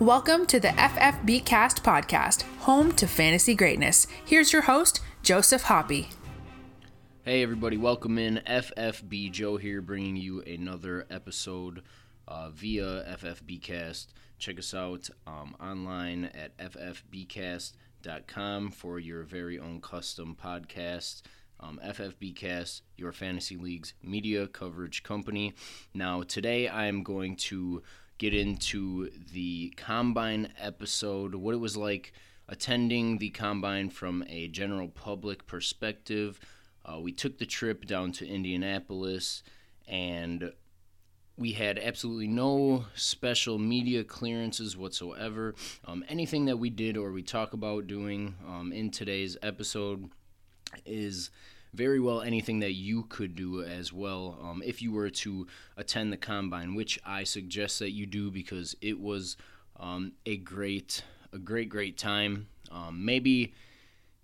Welcome to the FFB Cast podcast, home to fantasy greatness. Here's your host, Joseph Hoppy. Hey, everybody, welcome in. FFB Joe here, bringing you another episode uh, via FFBcast. Check us out um, online at ffbcast.com for your very own custom podcast. Um, FFBcast, your fantasy league's media coverage company. Now, today I am going to get into the combine episode, what it was like attending the combine from a general public perspective. Uh, we took the trip down to Indianapolis and we had absolutely no special media clearances whatsoever. Um, anything that we did or we talk about doing um, in today's episode is very well anything that you could do as well um, if you were to attend the combine, which I suggest that you do because it was um, a great, a great, great time. Um, maybe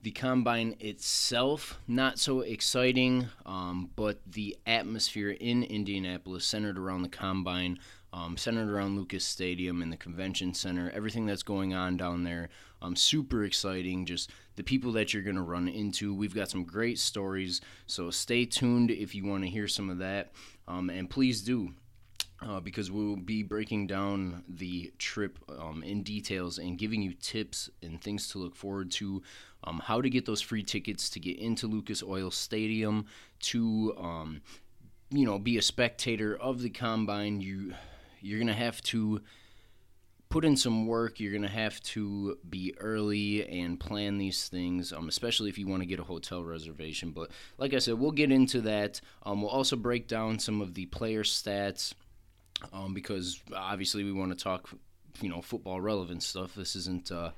the combine itself not so exciting, um, but the atmosphere in Indianapolis centered around the combine um, centered around Lucas Stadium and the convention center, everything that's going on down there. Um, super exciting. Just the people that you're going to run into. We've got some great stories, so stay tuned if you want to hear some of that. Um, and please do. Uh, because we'll be breaking down the trip um, in details and giving you tips and things to look forward to, um, how to get those free tickets to get into Lucas Oil Stadium, to um, you know be a spectator of the combine. You you're going to have to put in some work. You're going to have to be early and plan these things, um, especially if you want to get a hotel reservation. But like I said, we'll get into that. Um, we'll also break down some of the player stats um, because obviously we want to talk, you know, football relevant stuff. This isn't uh,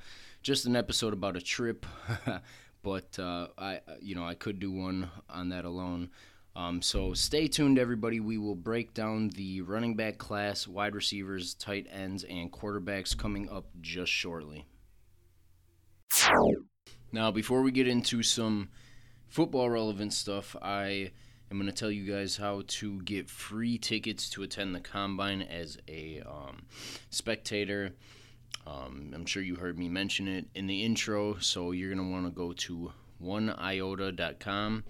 just an episode about a trip, but uh, I, you know, I could do one on that alone. Um, so stay tuned, everybody. We will break down the running back class, wide receivers, tight ends, and quarterbacks coming up just shortly. Now, before we get into some football relevant stuff, I am going to tell you guys how to get free tickets to attend the combine as a um, spectator. Um, I'm sure you heard me mention it in the intro, so you're going to want to go to oneiota.com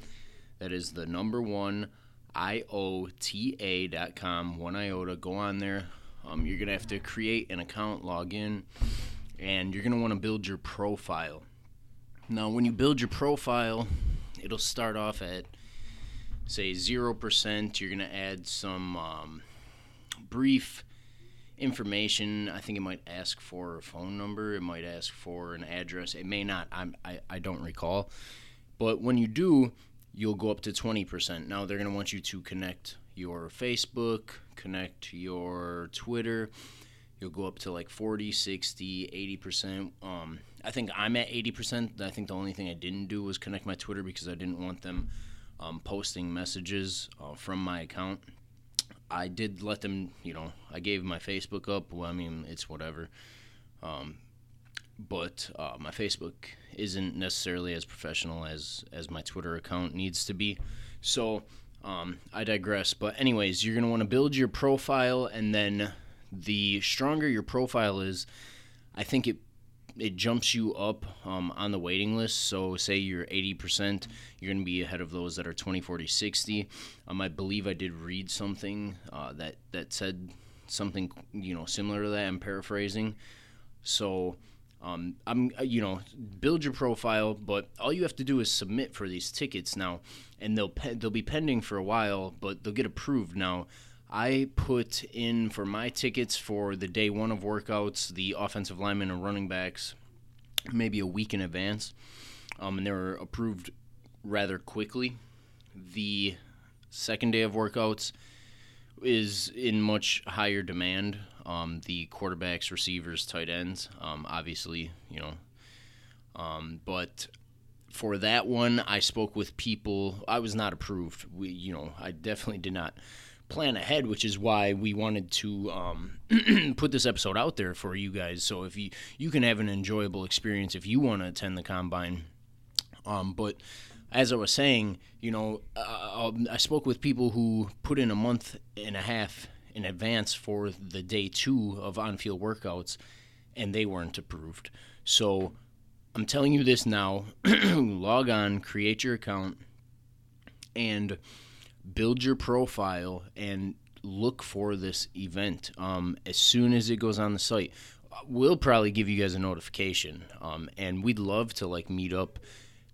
that is the number one IOTA.com, one iota. Go on there. Um, you're going to have to create an account, log in, and you're going to want to build your profile. Now, when you build your profile, it'll start off at, say, 0%. You're going to add some um, brief information. I think it might ask for a phone number, it might ask for an address. It may not. I'm, I, I don't recall. But when you do, you'll go up to 20%. Now they're going to want you to connect your Facebook, connect your Twitter. You'll go up to like 40, 60, 80%. Um, I think I'm at 80%. I think the only thing I didn't do was connect my Twitter because I didn't want them um, posting messages uh, from my account. I did let them, you know, I gave my Facebook up. Well, I mean, it's whatever. Um, but uh, my Facebook isn't necessarily as professional as as my Twitter account needs to be. So um, I digress. But anyways, you're gonna want to build your profile, and then the stronger your profile is, I think it it jumps you up um, on the waiting list. So say you're 80%, you're going to be ahead of those that are 20, 40, 60. Um, I believe I did read something uh, that that said something you know similar to that. I'm paraphrasing. So um, I'm, uh, you know, build your profile, but all you have to do is submit for these tickets now, and they'll pe- they'll be pending for a while, but they'll get approved now. I put in for my tickets for the day one of workouts, the offensive linemen and running backs, maybe a week in advance, um, and they were approved rather quickly. The second day of workouts is in much higher demand um, the quarterbacks, receivers, tight ends. Um, obviously, you know, um, but for that one, I spoke with people. I was not approved. We, you know, I definitely did not plan ahead, which is why we wanted to um, put this episode out there for you guys. So if you you can have an enjoyable experience if you want to attend the combine. Um, but as I was saying, you know, uh, I spoke with people who put in a month and a half in advance for the day two of on-field workouts, and they weren't approved. So I'm telling you this now log on, create your account, and build your profile and look for this event um, as soon as it goes on the site. We'll probably give you guys a notification, um, and we'd love to like meet up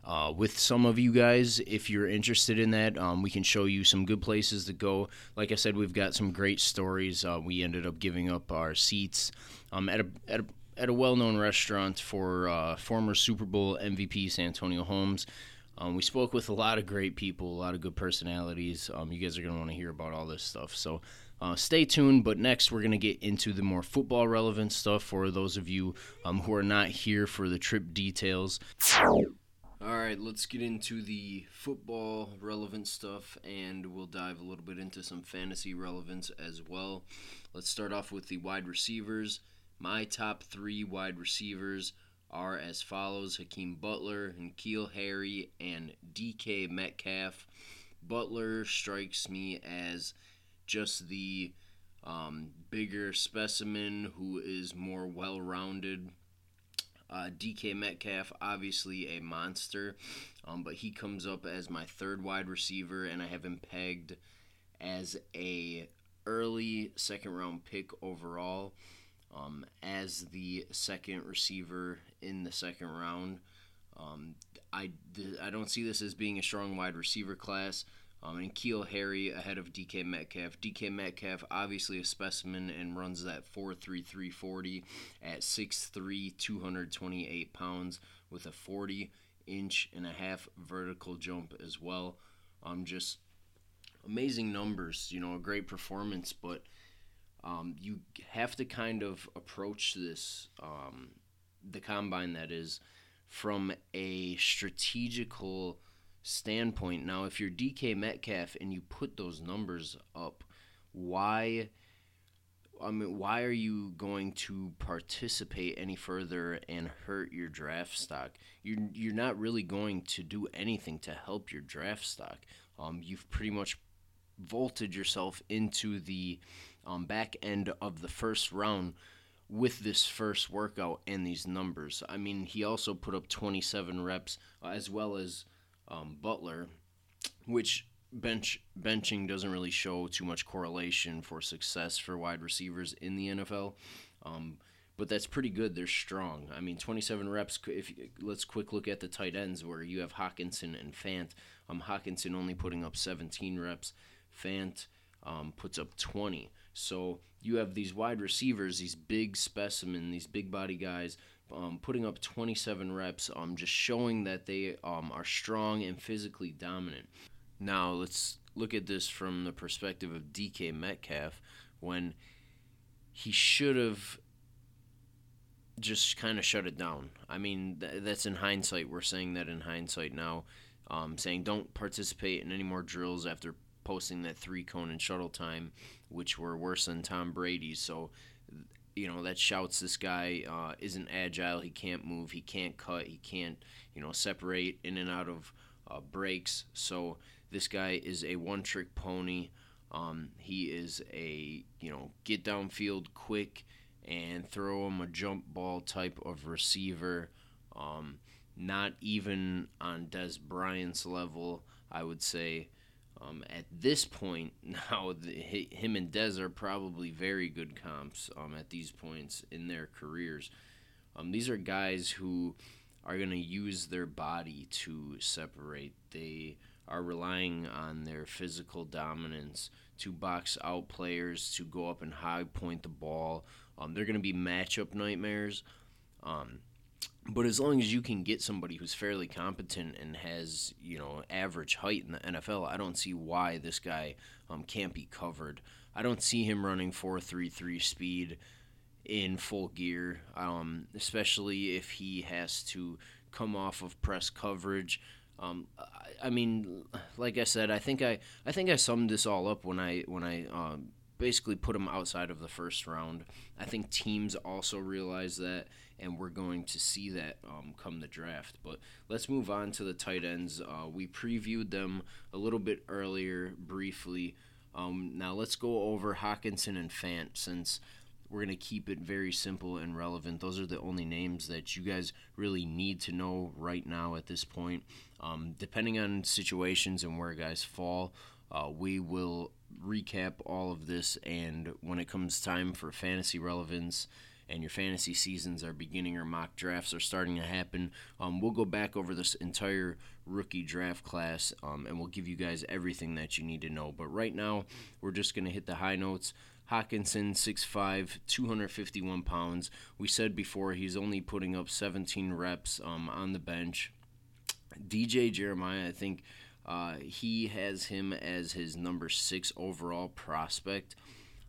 uh, with some of you guys if you're interested in that. Um, we can show you some good places to go. Like I said, we've got some great stories. Uh, we ended up giving up our seats um, at a at a at a well-known restaurant for uh, former Super Bowl MVP Santonio Holmes. Um, we spoke with a lot of great people, a lot of good personalities. Um, you guys are going to want to hear about all this stuff. So uh, stay tuned. But next, we're going to get into the more football relevant stuff for those of you um, who are not here for the trip details. All right, let's get into the football relevant stuff and we'll dive a little bit into some fantasy relevance as well. Let's start off with the wide receivers. My top three wide receivers are as follows Hakeem Butler, N'Keal Harry, and DK Metcalf. Butler strikes me as just the um, bigger specimen who is more well rounded. Uh, DK Metcalf, obviously a monster, um, but he comes up as my third wide receiver, and I have him pegged as a early second round pick overall um, as the second receiver in the second round. Um, I, I don't see this as being a strong wide receiver class. Um, N'Keal Harry ahead of DK Metcalf. DK Metcalf, obviously a specimen and runs that 4.3340 at 6'3, 228 pounds with a 40 inch and a half vertical jump as well. Um, just amazing numbers, you know, a great performance, but um, you have to kind of approach this, um, the combine that is, from a strategical standpoint. Now, if you're DK Metcalf and you put those numbers up, why? I mean, why are you going to participate any further and hurt your draft stock? You're you're not really going to do anything to help your draft stock. Um, you've pretty much vaulted yourself into the um, back end of the first round with this first workout and these numbers. I mean, he also put up 27 reps uh, as well as um, Butler, which bench benching doesn't really show too much correlation for success for wide receivers in the NFL. Um, but that's pretty good. They're strong. I mean, 27 reps. If let's quick look at the tight ends where you have Hockenson and Fant. Um, Hockenson only putting up 17 reps. Fant um, puts up 20. So you have these wide receivers, these big specimen, these big body guys, um, putting up 27 reps, um, just showing that they um, are strong and physically dominant. Now let's look at this from the perspective of DK Metcalf when he should have just kind of shut it down. I mean, th- that's in hindsight. We're saying that in hindsight now, um, saying don't participate in any more drills after posting that three cone and shuttle time, which were worse than Tom Brady's. So, you know, that shouts this guy uh, isn't agile. He can't move. He can't cut. He can't, you know, separate in and out of uh, breaks. So this guy is a one trick pony. Um, he is a, you know, get downfield quick and throw him a jump ball type of receiver. Um, not even on Dez Bryant's level, I would say. Um, at this point, now the, him and Dez are probably very good comps um, at these points in their careers. Um, these are guys who are going to use their body to separate. They are relying on their physical dominance to box out players, to go up and high point the ball. Um, they're going to be matchup nightmares. Um, but as long as you can get somebody who's fairly competent and has you know average height in the NFL, I don't see why this guy um, can't be covered. I don't see him running four three three speed in full gear, um, especially if he has to come off of press coverage. Um, I, I, mean, like I said, I think I I think I summed this all up when I when I um, basically put him outside of the first round. I think teams also realize that and we're going to see that um, come the draft. But let's move on to the tight ends. Uh, we previewed them a little bit earlier, briefly. Um, now let's go over Hockenson and Fant since we're going to keep it very simple and relevant. Those are the only names that you guys really need to know right now at this point. Um, depending on situations and where guys fall, uh, we will recap all of this. And when it comes time for fantasy relevance, and your fantasy seasons are beginning or mock drafts are starting to happen, um, we'll go back over this entire rookie draft class um, and we'll give you guys everything that you need to know. But right now, we're just going to hit the high notes. Hockenson, 6'5, 251 pounds. We said before he's only putting up 17 reps um, on the bench. DJ Jeremiah, I think uh, he has him as his number six overall prospect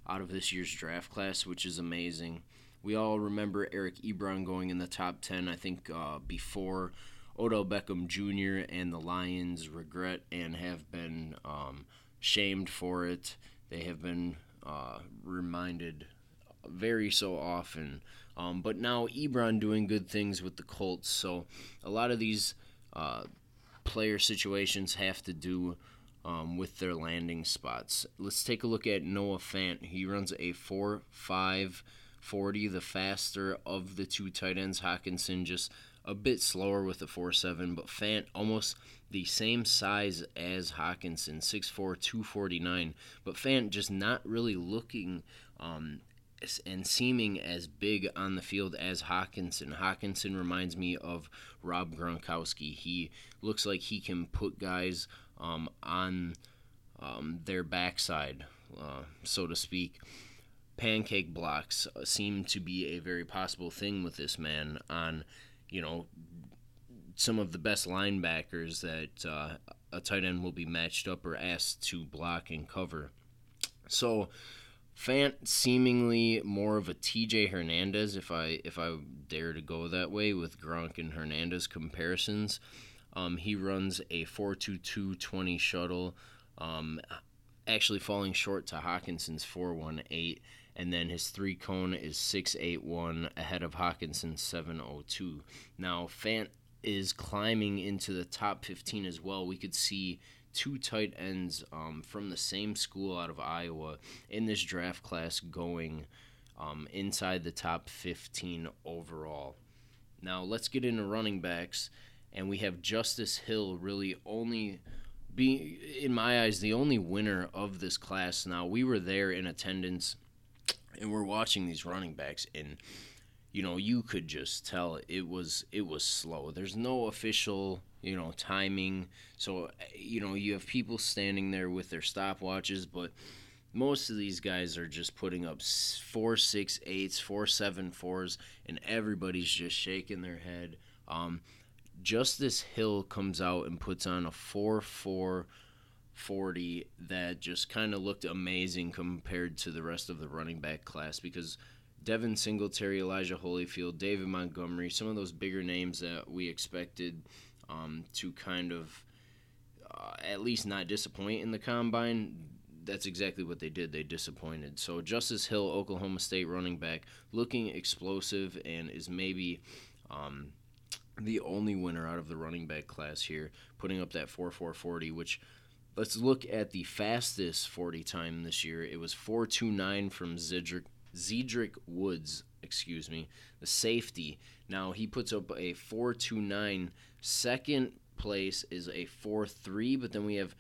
out of this year's draft class, which is amazing. We all remember Eric Ebron going in the top 10, I think, uh, before Odell Beckham Jr. and the Lions regret and have been um, shamed for it. They have been uh, reminded very so often. Um, but now Ebron doing good things with the Colts. So a lot of these uh, player situations have to do um, with their landing spots. Let's take a look at Noah Fant. He runs a 4 5 40, the faster of the two tight ends. Hockenson just a bit slower with the 4-7, but Fant almost the same size as Hockenson, 6'4", 249. But Fant just not really looking um, and seeming as big on the field as Hockenson. Hockenson reminds me of Rob Gronkowski. He looks like he can put guys um, on um, their backside, uh, so to speak. Pancake blocks uh, seem to be a very possible thing with this man on you know, some of the best linebackers that uh, a tight end will be matched up or asked to block and cover. So, Fant seemingly more of a TJ Hernandez, if I if I dare to go that way with Gronk and Hernandez comparisons. Um, he runs a 4.22 shuttle, um, actually falling short to Hockenson's 4.18 and then his three cone is 681 ahead of Hockenson 702. Now Fant is climbing into the top 15 as well. We could see two tight ends um, from the same school out of Iowa in this draft class going um, inside the top 15 overall. Now let's get into running backs, and we have Justice Hill really only be in my eyes the only winner of this class. Now we were there in attendance and we're watching these running backs and you know you could just tell it was it was slow there's no official you know timing. So you know you have people standing there with their stopwatches but most of these guys are just putting up four six eights four seven fours and everybody's just shaking their head. Um, justice hill comes out and puts on a four four 40 that just kind of looked amazing compared to the rest of the running back class because Devin Singletary, Elijah Holyfield, David Montgomery, some of those bigger names that we expected um, to kind of uh, at least not disappoint in the combine. That's exactly what they did. They disappointed. So Justice Hill, Oklahoma State running back, looking explosive and is maybe um, the only winner out of the running back class here, putting up that 4-4-40, which – Let's look at the fastest 40 time this year. It was 429 from Zedrick, Zedrick Woods, excuse me, the safety. Now he puts up a 429. Second place is a 4-3, but then we have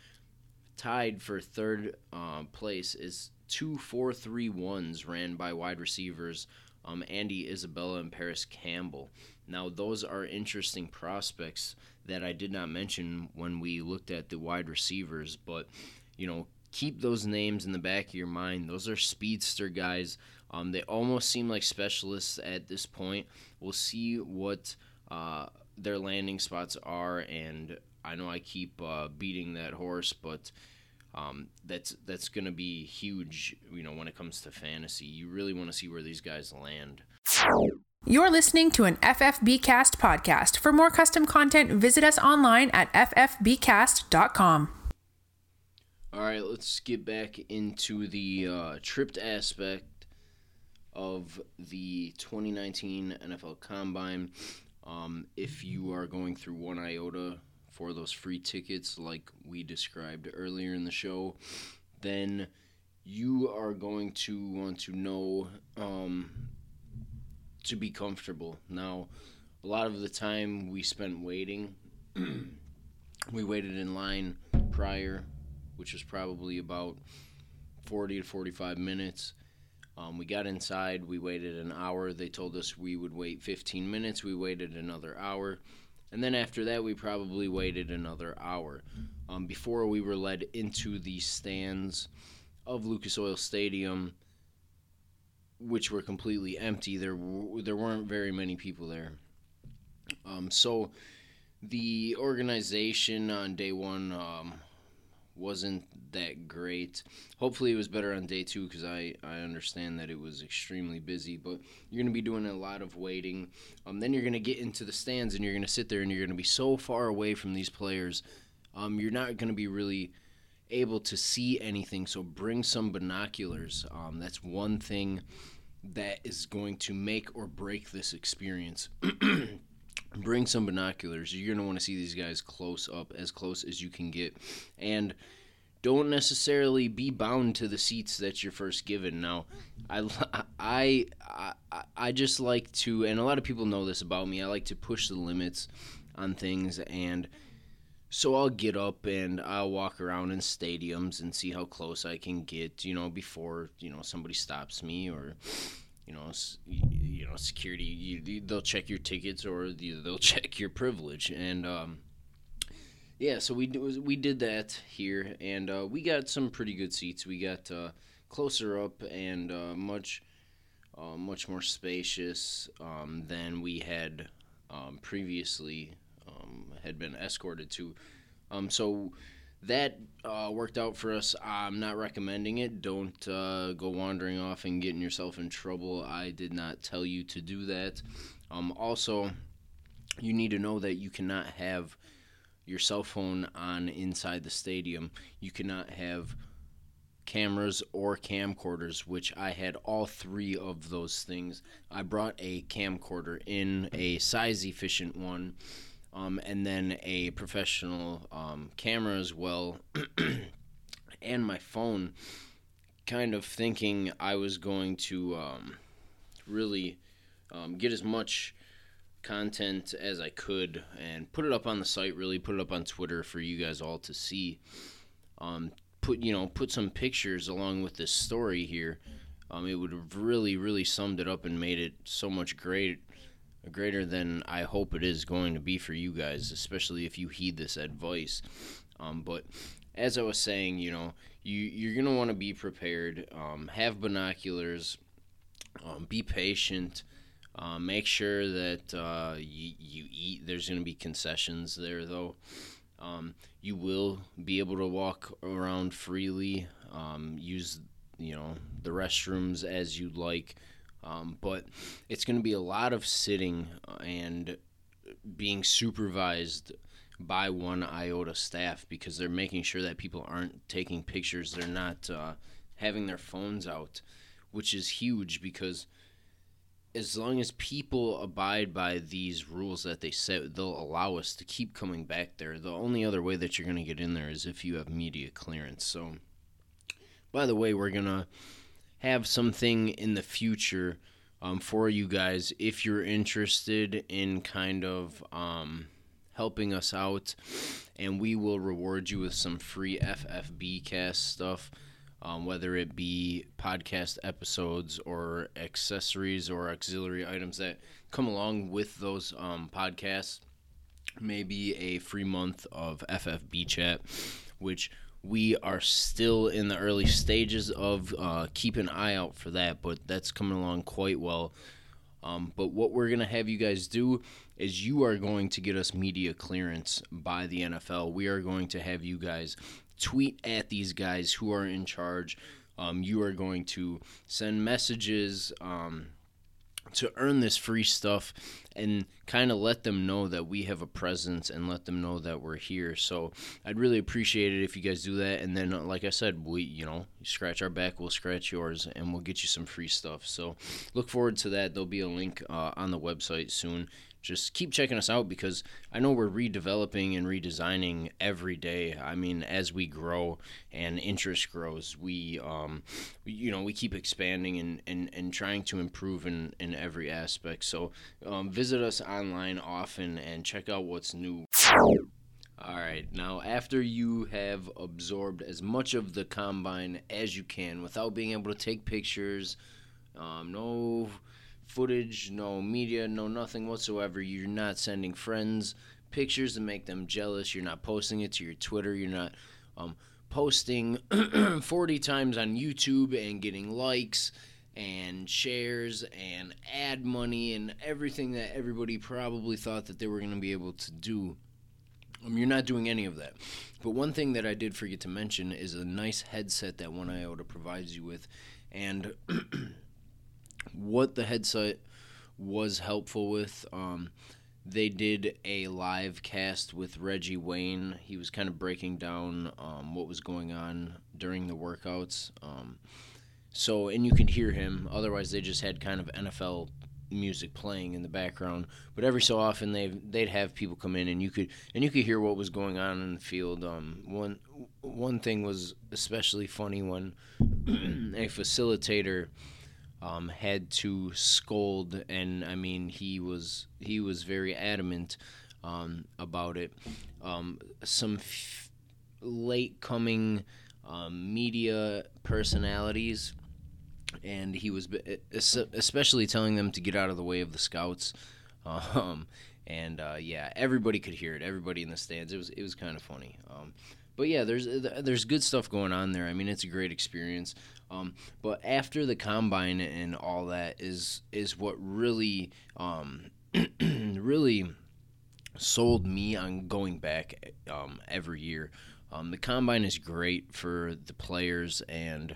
tied for third uh, place is two 4-3-1s ran by wide receivers um, Andy Isabella and Parris Campbell. Now those are interesting prospects that I did not mention when we looked at the wide receivers, but you know, keep those names in the back of your mind. Those are speedster guys. Um, they almost seem like specialists at this point. We'll see what uh, their landing spots are, and I know I keep uh, beating that horse, but um, that's that's going to be huge. You know, when it comes to fantasy, you really want to see where these guys land. You're listening to an FFB Cast podcast. For more custom content, visit us online at ffbcast.com. All right, let's get back into the uh, tripped aspect of the 2019 NFL Combine. Um, if you are going through one iota for those free tickets, like we described earlier in the show, then you are going to want to know um, to be comfortable. Now, a lot of the time we spent waiting. we waited in line prior, which was probably about 40 to 45 minutes. Um, we got inside, we waited an hour. They told us we would wait 15 minutes. We waited another hour. And then after that, we probably waited another hour um, before we were led into the stands of Lucas Oil Stadium, which were completely empty. There, w- there weren't very many people there. Um, so the organization on day one um, wasn't that great. Hopefully, it was better on day two because I, I understand that it was extremely busy. But you're going to be doing a lot of waiting. Um, then you're going to get into the stands and you're going to sit there and you're going to be so far away from these players. Um, you're not going to be really able to see anything. So bring some binoculars. Um, that's one thing that is going to make or break this experience. bring some binoculars. You're going to want to see these guys close up, as close as you can get. And don't necessarily be bound to the seats that you're first given. Now, I, I, I, I just like to, and a lot of people know this about me, I like to push the limits on things. And so I'll get up and I'll walk around in stadiums and see how close I can get, you know, before, you know, somebody stops me or you know, you know, security. You, they'll check your tickets or they'll check your privilege, and um, yeah, so we we did that here, and uh, we got some pretty good seats. We got uh, closer up and uh, much uh, much more spacious um, than we had um, previously um, had been escorted to. Um, so that uh, worked out for us. I'm not recommending it. Don't uh, go wandering off and getting yourself in trouble. I did not tell you to do that. Um, also, you need to know that you cannot have your cell phone on inside the stadium. You cannot have cameras or camcorders, which I had all three of those things. I brought a camcorder in a size efficient one um, and then a professional um, camera as well, and my phone. Kind of thinking I was going to um, really um, get as much content as I could and put it up on the site. Really put it up on Twitter for you guys all to see. Um, put you know put some pictures along with this story here. Um, it would have really really summed it up and made it so much great greater than I hope it is going to be for you guys, especially if you heed this advice. Um, but as I was saying, you know, you you're gonna want to be prepared. Um, have binoculars. Um, be patient. Uh, make sure that uh, you, you eat. There's going to be concessions there, though. Um, you will be able to walk around freely. Um, use you know the restrooms as you like. Um, but it's going to be a lot of sitting and being supervised by one iota staff because they're making sure that people aren't taking pictures they're not uh, having their phones out which is huge because as long as people abide by these rules that they set they'll allow us to keep coming back there. The only other way that you're going to get in there is if you have media clearance. So by the way we're going to have something in the future um, for you guys if you're interested in kind of um, helping us out, and we will reward you with some free FFB cast stuff. Um, whether it be podcast episodes or accessories or auxiliary items that come along with those um, podcasts. Maybe a free month of FFB chat, which we are still in the early stages of uh, keep an eye out for that, but that's coming along quite well. Um, but what we're going to have you guys do is you are going to get us media clearance by the NFL. We are going to have you guys tweet at these guys who are in charge. Um, you are going to send messages. Um, to earn this free stuff and kind of let them know that we have a presence and let them know that we're here. So I'd really appreciate it if you guys do that. And then, uh, like I said, we, you know, you scratch our back, we'll scratch yours, and we'll get you some free stuff. So look forward to that. There'll be a link uh, on the website soon just keep checking us out because I know we're redeveloping and redesigning every day. I mean, as we grow and interest grows, we, um, you know, we keep expanding and, and, and trying to improve in, in every aspect. So um, visit us online often and check out what's new. All right, now after you have absorbed as much of the combine as you can without being able to take pictures, um, no footage, no media, no nothing whatsoever. You're not sending friends pictures to make them jealous. You're not posting it to your Twitter. You're not um, posting 40 times on YouTube and getting likes and shares and ad money and everything that everybody probably thought that they were going to be able to do. Um, you're not doing any of that. But one thing that I did forget to mention is a nice headset that One Iota provides you with. And what the headset was helpful with. Um, they did a live cast with Reggie Wayne. He was kind of breaking down um, what was going on during the workouts. Um, so, and you could hear him. Otherwise, they just had kind of NFL music playing in the background. But every so often, they they'd have people come in, and you could and you could hear what was going on in the field. Um, one one thing was especially funny when a facilitator um, had to scold, and I mean he was he was very adamant um, about it. Um, some f- late coming um, media personalities, and he was especially telling them to get out of the way of the scouts. Um, and uh, yeah, everybody could hear it. Everybody in the stands. It was it was kind of funny. Um, but yeah, there's there's good stuff going on there. I mean, it's a great experience. Um, but after the combine and all that is is what really um, really sold me on going back um, every year. Um, the combine is great for the players, and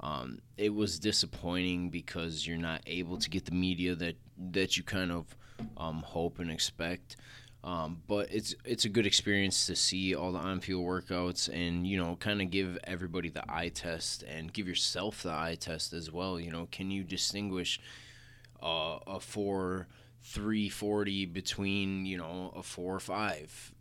um, it was disappointing because you're not able to get the media that that you kind of um, hope and expect. Um, but it's it's a good experience to see all the on-field workouts and you know kind of give everybody the eye test and give yourself the eye test as well. You know, can you distinguish uh, a four three forty between you know a four five?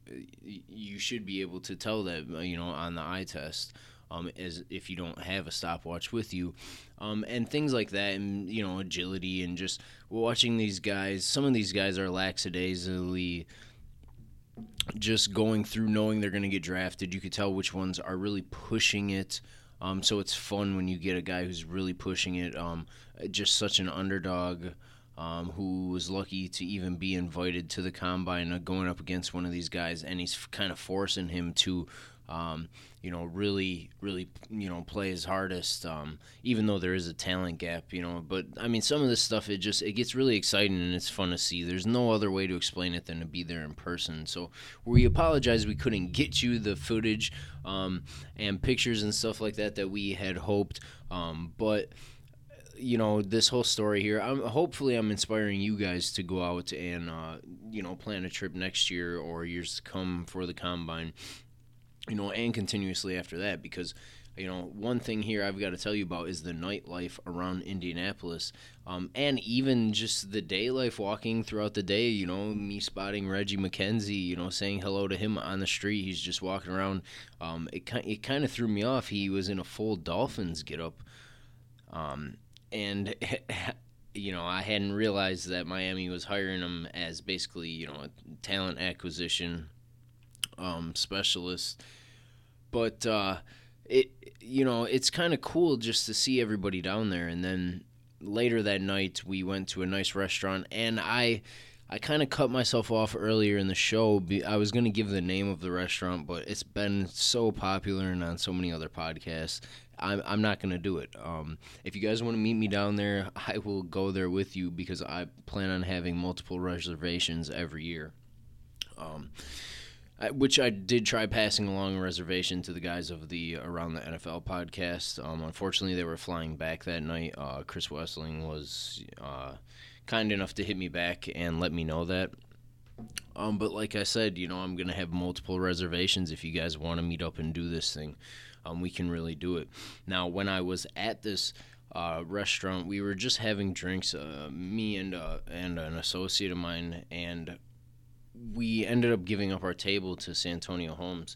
You should be able to tell that you know on the eye test. Um, as if you don't have a stopwatch with you, um, and things like that, and you know agility and just watching these guys. Some of these guys are lackadaisically just going through knowing they're going to get drafted, you could tell which ones are really pushing it. Um, so it's fun when you get a guy who's really pushing it. Um, just such an underdog um, who was lucky to even be invited to the combine, uh, going up against one of these guys, and he's kind of forcing him to um, you know, really, really, you know, play his hardest. Um, even though there is a talent gap, you know, but I mean, some of this stuff it just it gets really exciting and it's fun to see. There's no other way to explain it than to be there in person. So we apologize we couldn't get you the footage um, and pictures and stuff like that that we had hoped, um, but you know this whole story here i'm hopefully i'm inspiring you guys to go out and uh, you know plan a trip next year or years to come for the combine you know, and continuously after that because you know one thing here I've got to tell you about is the nightlife around Indianapolis, um, and even just the day life walking throughout the day. You know, me spotting Reggie McKenzie, you know, saying hello to him on the street. He's just walking around. Um, it it kind of threw me off. He was in a full Dolphins get up, um, and. you know, I hadn't realized that Miami was hiring him as basically, you know, a talent acquisition um, specialist. But uh, it, you know, it's kind of cool just to see everybody down there. And then later that night, we went to a nice restaurant, and I. I kind of cut myself off earlier in the show. I was going to give the name of the restaurant, but it's been so popular and on so many other podcasts. I'm, I'm not going to do it. Um, if you guys want to meet me down there, I will go there with you because I plan on having multiple reservations every year. Um, which I did try passing along a reservation to the guys of the Around the NFL podcast. Um, unfortunately, they were flying back that night. Uh, Chris Wesseling was uh, kind enough to hit me back and let me know that. Um, but like I said, you know, I'm gonna have multiple reservations. If you guys want to meet up and do this thing, um, we can really do it. Now, when I was at this uh, restaurant, we were just having drinks, uh, me and uh, and an associate of mine, and we ended up giving up our table to Santonio Holmes.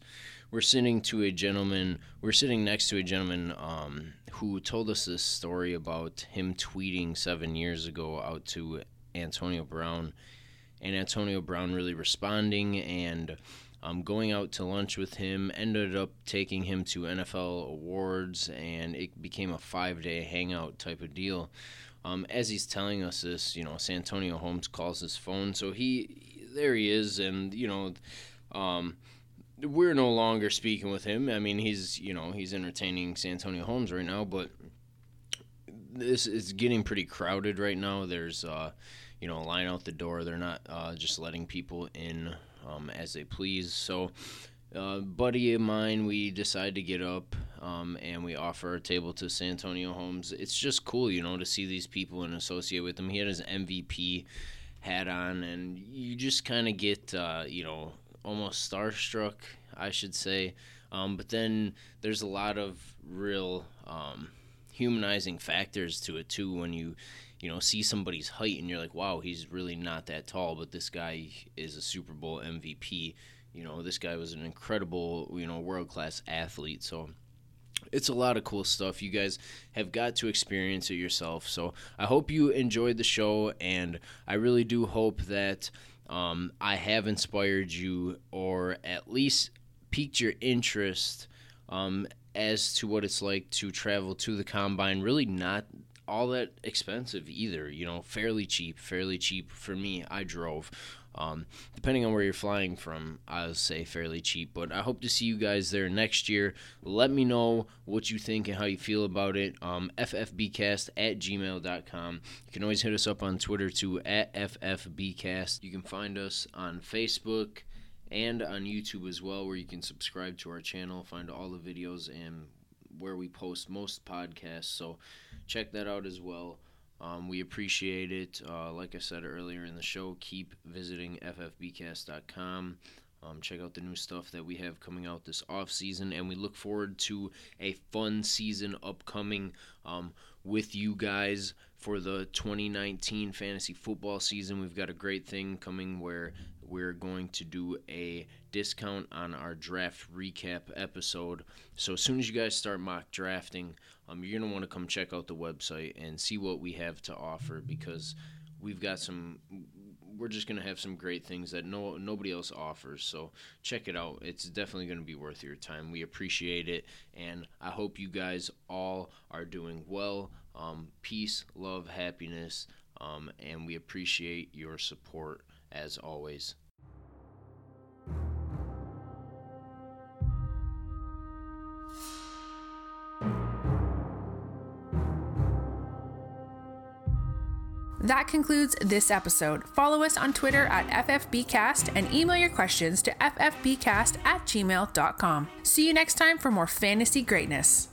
We're sitting to a gentleman. We're sitting next to a gentleman um, who told us this story about him tweeting seven years ago out to Antonio Brown, and Antonio Brown really responding and um, going out to lunch with him. Ended up taking him to NFL awards, and it became a five-day hangout type of deal. Um, as he's telling us this, you know, Santonio Holmes calls his phone, so he there he is, and you know, um, we're no longer speaking with him. I mean, he's you know he's entertaining Santonio Holmes right now, but this is getting pretty crowded right now. There's uh, you know a line out the door. They're not uh, just letting people in um, as they please. So. Uh, buddy of mine, we decide to get up um, and we offer a table to Santonio Holmes. It's just cool, you know, to see these people and associate with them. He had his MVP hat on, and you just kind of get, uh, you know, almost starstruck, I should say. Um, but then there's a lot of real um, humanizing factors to it too when you, you know, see somebody's height and you're like, wow, he's really not that tall, but this guy is a Super Bowl MVP. You know, this guy was an incredible, you know, world class athlete. So it's a lot of cool stuff. You guys have got to experience it yourself. So I hope you enjoyed the show, and I really do hope that um, I have inspired you or at least piqued your interest um, as to what it's like to travel to the combine. Really, not all that expensive either. You know, fairly cheap, fairly cheap for me. I drove. Um, depending on where you're flying from, I'll say fairly cheap. But I hope to see you guys there next year. Let me know what you think and how you feel about it. Um, FFBcast at gmail.com. You can always hit us up on Twitter too at FFBcast. You can find us on Facebook and on YouTube as well, where you can subscribe to our channel, find all the videos, and where we post most podcasts. So check that out as well. Um, we appreciate it. Uh, like I said earlier in the show, keep visiting ffbcast.com. Um, check out the new stuff that we have coming out this off season, and we look forward to a fun season upcoming um, with you guys for the 2019 fantasy football season. We've got a great thing coming where we're going to do a discount on our draft recap episode. So as soon as you guys start mock drafting, um, you're gonna want to come check out the website and see what we have to offer because we've got some. We're just gonna have some great things that no nobody else offers. So check it out. It's definitely gonna be worth your time. We appreciate it, and I hope you guys all are doing well. Um, peace, love, happiness, um, and we appreciate your support as always. That concludes this episode. Follow us on Twitter at FFBcast and email your questions to ffbcast at gmail.com. See you next time for more fantasy greatness.